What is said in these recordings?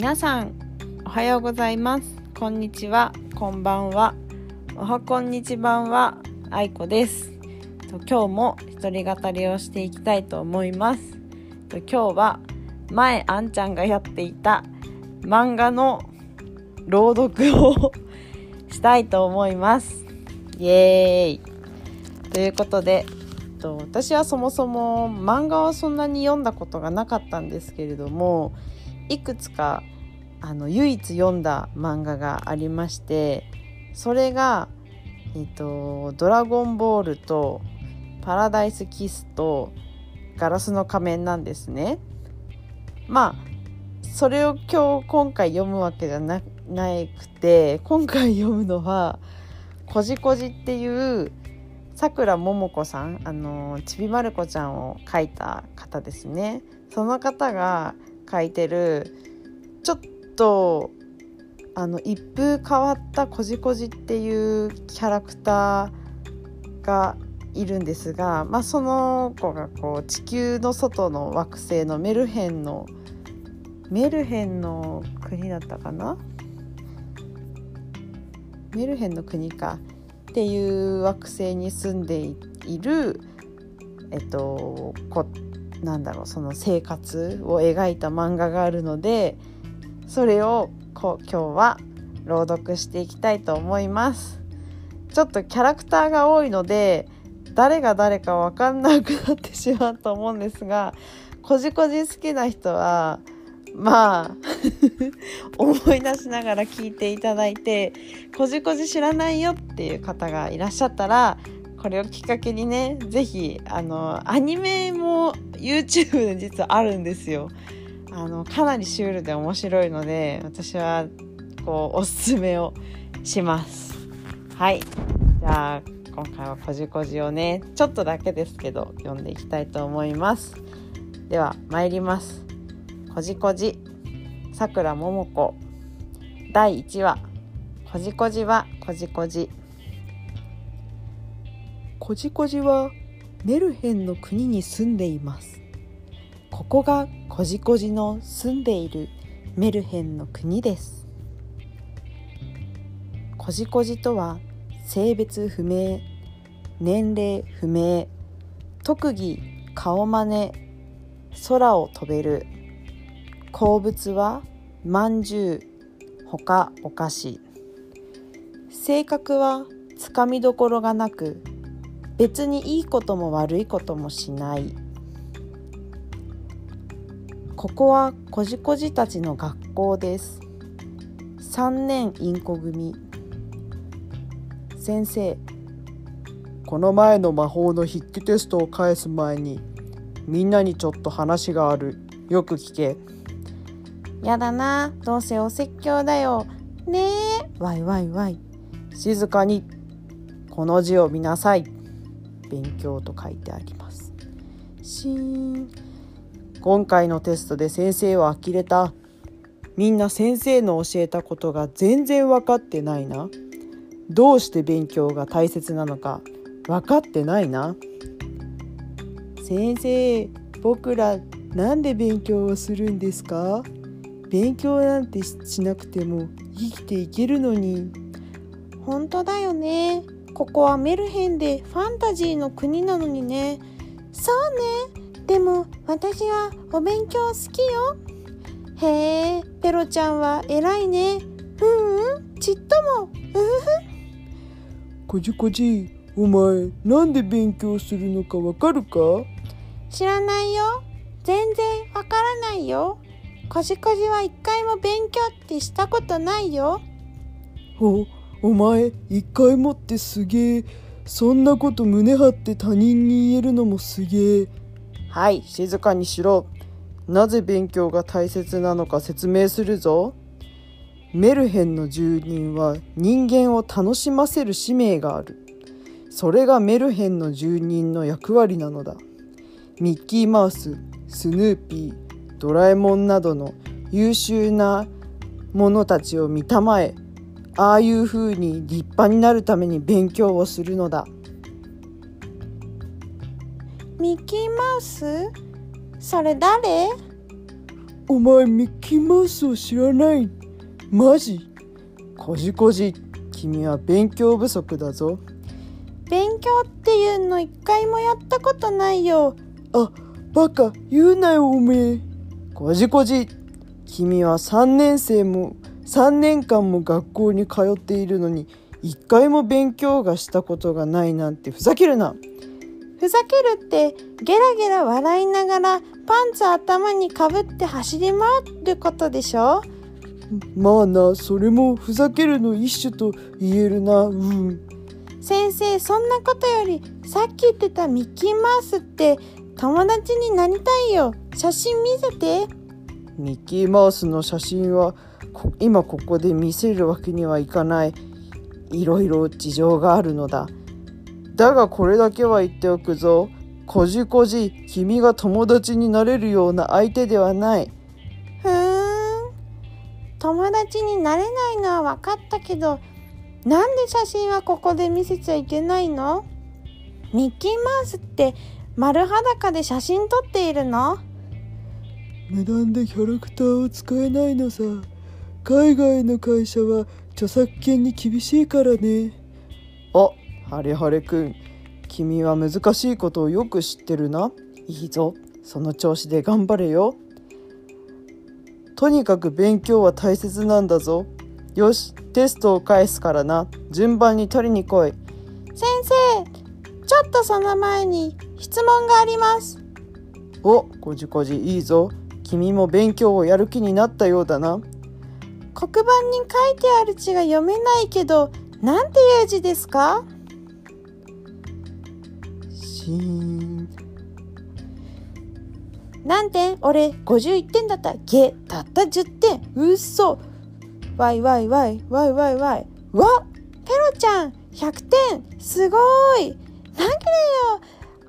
皆さんおはようございます。こんにちは。こんばんは。おはこんにちばんは。あいこです。今日も一人語りをしていきたいと思います。今日は前あんちゃんがやっていた漫画の朗読をしたいと思います。イエーイ。ということで私はそもそも漫画はそんなに読んだことがなかったんですけれどもいくつかあの唯一読んだ漫画がありましてそれが、えーと「ドラゴンボール」と「パラダイスキス」と「ガラスの仮面」なんですね。まあそれを今日今回読むわけじゃなくて今回読むのは「こじこじ」っていうさくらももこさんあのちびまる子ちゃんを描いた方ですね。その方が書いてるちょっとあの一風変わったこじこじっていうキャラクターがいるんですが、まあ、その子がこう地球の外の惑星のメルヘンのメルヘンの国だったかな？メルヘンの国か。っていう惑星に住んでいるえっとこなんだろうその生活を描いた漫画があるのでそれをこ今日は朗読していきたいと思います。ちょっとキャラクターが多いので誰が誰か分かんなくなってしまうと思うんですがこじこじ好きな人はまあ 思い出しながら聞いていただいてこじこじ知らないよっていう方がいらっしゃったらこれをきっかけにね是非あのアニメも YouTube で実はあるんですよ。あのかなりシュールで面白いので私はこうおすすめをします。はい。じゃあ今回はこじこじをねちょっとだけですけど読んでいきたいと思います。では参ります。こじこじ。さくらももこ。第1話。こじこじはこじこじ。こじこじはメルヘンの国に住んでいます。ここがこじこじの住んでいるメルヘンの国です。こじこじとは性別不明年齢不明特技顔真似空を飛べる。好物はまんじゅうほかお菓子。性格はつかみどころがなく別にいいことも悪いこともしない。ここはこじこじたちの学校です。3年インコ組。先生この前の魔法の筆記テストを返す前にみんなにちょっと話がある。よく聞け。やだなどうせお説教だよ。ねえ。わいわいわい静かに。この字を見なさい勉強と書いてあります。しーん今回のテストで先生は呆れた。みんな先生の教えたことが全然分かってないな。どうして勉強が大切なのか分かってないな。先生僕らなんで勉強をするんですか？勉強なんてしなくても生きていけるのに。本当だよね。ここはメルヘンでファンタジーの国なのにね。そうね。でも私はお勉強好きよ。へえペロちゃんは偉いね。うんうんちっとも。うふふ。こじこじお前なんで勉強するのかわかるか？知らないよ。全然わからないよ。こじこじは一回も勉強ってしたことないよ。おお前一回もってすげえ。そんなこと胸張って他人に言えるのもすげえ。はい静かにしろ。なぜ勉強が大切なのか説明するぞ。メルヘンの住人は人間を楽しませる使命がある。それがメルヘンの住人の役割なのだ。ミッキーマウススヌーピードラえもんなどの優秀な者たちを見たまえ。ああいうふうに立派になるために勉強をするのだ。ミッキーマウスそれ誰？お前ミッキーマウスを知らない？マジ？こじこじ。君は勉強不足だぞ。勉強っていうの一回もやったことないよ。あバカ。言うなよおめえ。こじこじ。君は3年生も3年間も学校に通っているのに一回も勉強がしたことがないなんてふざけるな。ふざけるってゲラゲラ笑いながらパンツ頭にかぶって走り回ることでしょ？まあなそれもふざけるの一種と言えるな。うん。先生そんなことよりさっき言ってたミッキーマウスって友達になりたいよ。写真見せて。ミッキーマウスの写真はこ今ここで見せるわけにはいかないいろいろ事情があるのだ。だがこれだけは言っておくぞ。こじこじ君が友達になれるような相手ではない。ふーん。友達になれないのは分かったけどなんで写真はここで見せちゃいけないの？ミッキーマウスって丸裸で写真撮っているの？無断でキャラクターを使えないのさ海外の会社は著作権に厳しいからね。あハレハレくん君は難しいことをよく知ってるな。いいぞ。その調子で頑張れよ。とにかく勉強は大切なんだぞ。よしテストを返すからな。順番に取りに来い。先生ちょっとその前に質問があります。おこじこじ。いいぞ。君も勉強をやる気になったようだな黒板に書いてある字が読めないけどなんていう字ですか？しーん何点俺51点だった。ゲたった10点。うっそわいわいわいわいわいわい。わペロちゃん。100点。すごい。なんでだよ。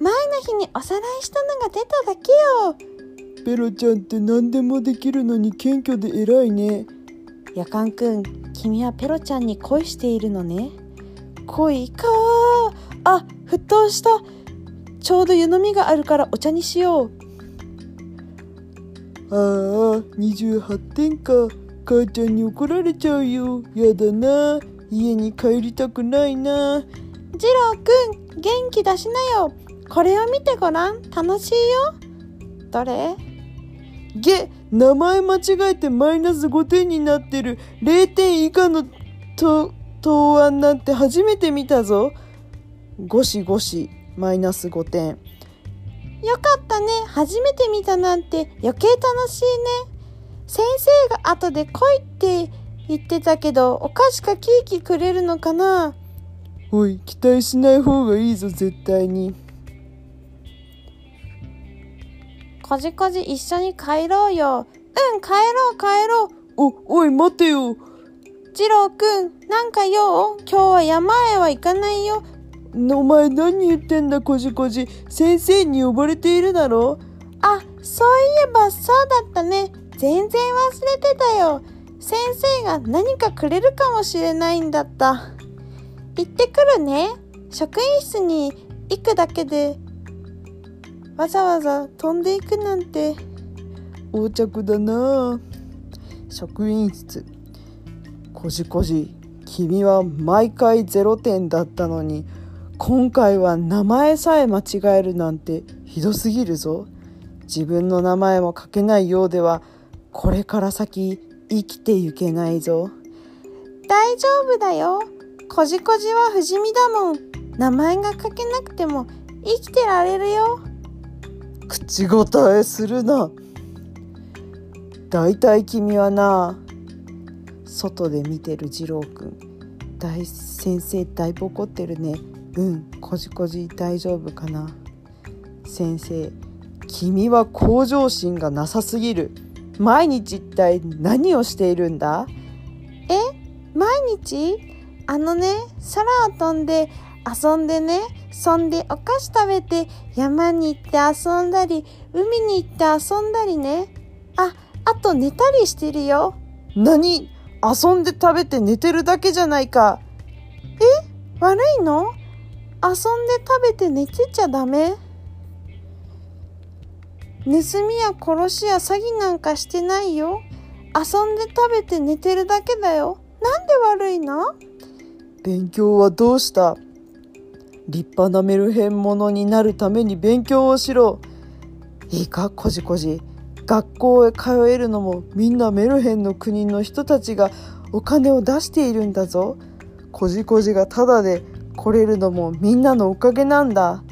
前の日におさらいしたのが出ただけよ。ペロちゃんって何でもできるのに謙虚で偉いねやかんくん君はペロちゃんに恋しているのね。恋か。あ沸騰した。ちょうど湯飲みがあるからお茶にしよう。ああ28点か。母ちゃんに怒られちゃうよ。やだな。家に帰りたくないな。ジローくん元気出しなよ。これを見てごらん。楽しいよ。どれ？げ名前間違えてマイナス5点になってる。0点以下のと答案なんて初めて見たぞ。ゴシゴシマイナス5点。よかったね。初めて見たなんて余計楽しいね。先生が後で来いって言ってたけどお菓子かケーキくれるのかな。おい期待しない方がいいぞ絶対にこじこじ一緒に帰ろうよ。うん帰ろう帰ろう。おおい待てよ。ジローくんなんか用？今日は山へは行かないよ。お前何言ってんだこじこじ先生に呼ばれているだろ？あそういえばそうだったね。全然忘れてたよ。先生が何かくれるかもしれないんだった。行ってくるね。職員室に行くだけで。わざわざ飛んでいくなんて横着だな。職員室。こじこじ君は毎回0点だったのに今回は名前さえ間違えるなんてひどすぎるぞ。自分の名前も書けないようではこれから先生きてゆけないぞ。大丈夫だよ。こじこじは不死身だもん。名前が書けなくても生きてられるよ。口答えするな。だいたい君はな外で見てる次郎くん大先生だいぶ怒ってるね。うんこじこじ大丈夫かな。先生君は向上心がなさすぎる。毎日一体何をしているんだ？え毎日？あのね空を飛んで遊んでね。そんでお菓子食べて山に行って遊んだり海に行って遊んだりね。ああと寝たりしてるよ。何？遊んで食べて寝てるだけじゃないか。え？悪いの？遊んで食べて寝てちゃダメ？盗みや殺しや詐欺なんかしてないよ。遊んで食べて寝てるだけだよ。なんで悪いの？勉強はどうした？立派なメルヘン者になるために勉強をしろ。いいか、こじこじ。学校へ通えるのもみんなメルヘンの国の人たちがお金を出しているんだぞ。こじこじがただで来れるのもみんなのおかげなんだ。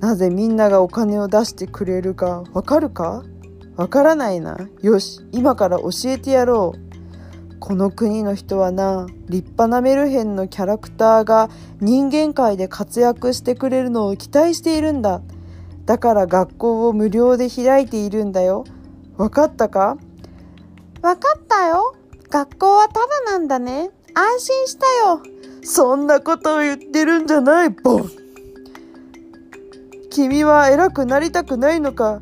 なぜみんながお金を出してくれるかわかるか？わからないな。よし、今から教えてやろう。この国の人はな、立派なメルヘンのキャラクターが人間界で活躍してくれるのを期待しているんだ。だから学校を無料で開いているんだよ。わかったか？わかったよ。学校はただなんだね。安心したよ。そんなことを言ってるんじゃない、ボン。君は偉くなりたくないのか？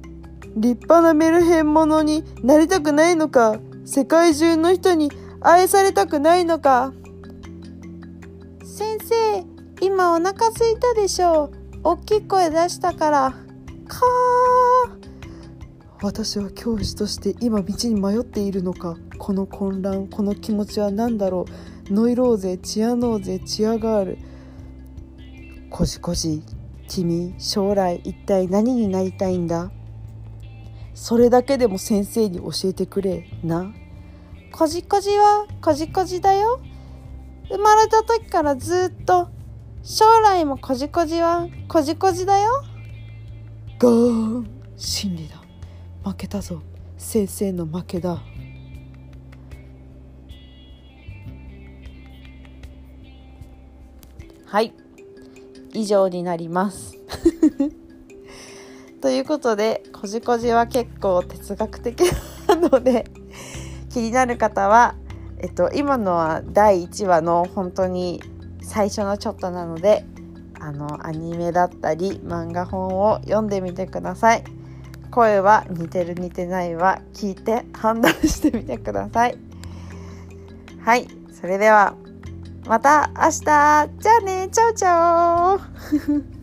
立派なメルヘン者になりたくないのか？世界中の人に愛されたくないのか？先生、今お腹すいたでしょう。大きい声出したから。かー。私は教師として今道に迷っているのか？この混乱この気持ちは何だろう？ノイローゼチアノーゼチアガールこじこじ君将来一体何になりたいんだ？それだけでも先生に教えてくれなこじこじはこじこじだよ。生まれた時からずっと将来もこじこじはこじこじだよ。ガーン真理だ。負けたぞ。先生の負けだ。はい。以上になります。ということでこじこじは結構哲学的なので気になる方は、えっと、今のは第1話の本当に最初のちょっとなのであのアニメだったり漫画本を読んでみてください。声は似てる似てないは聞いて判断してみてください。はい、それではまた明日じゃあねチャオチャオ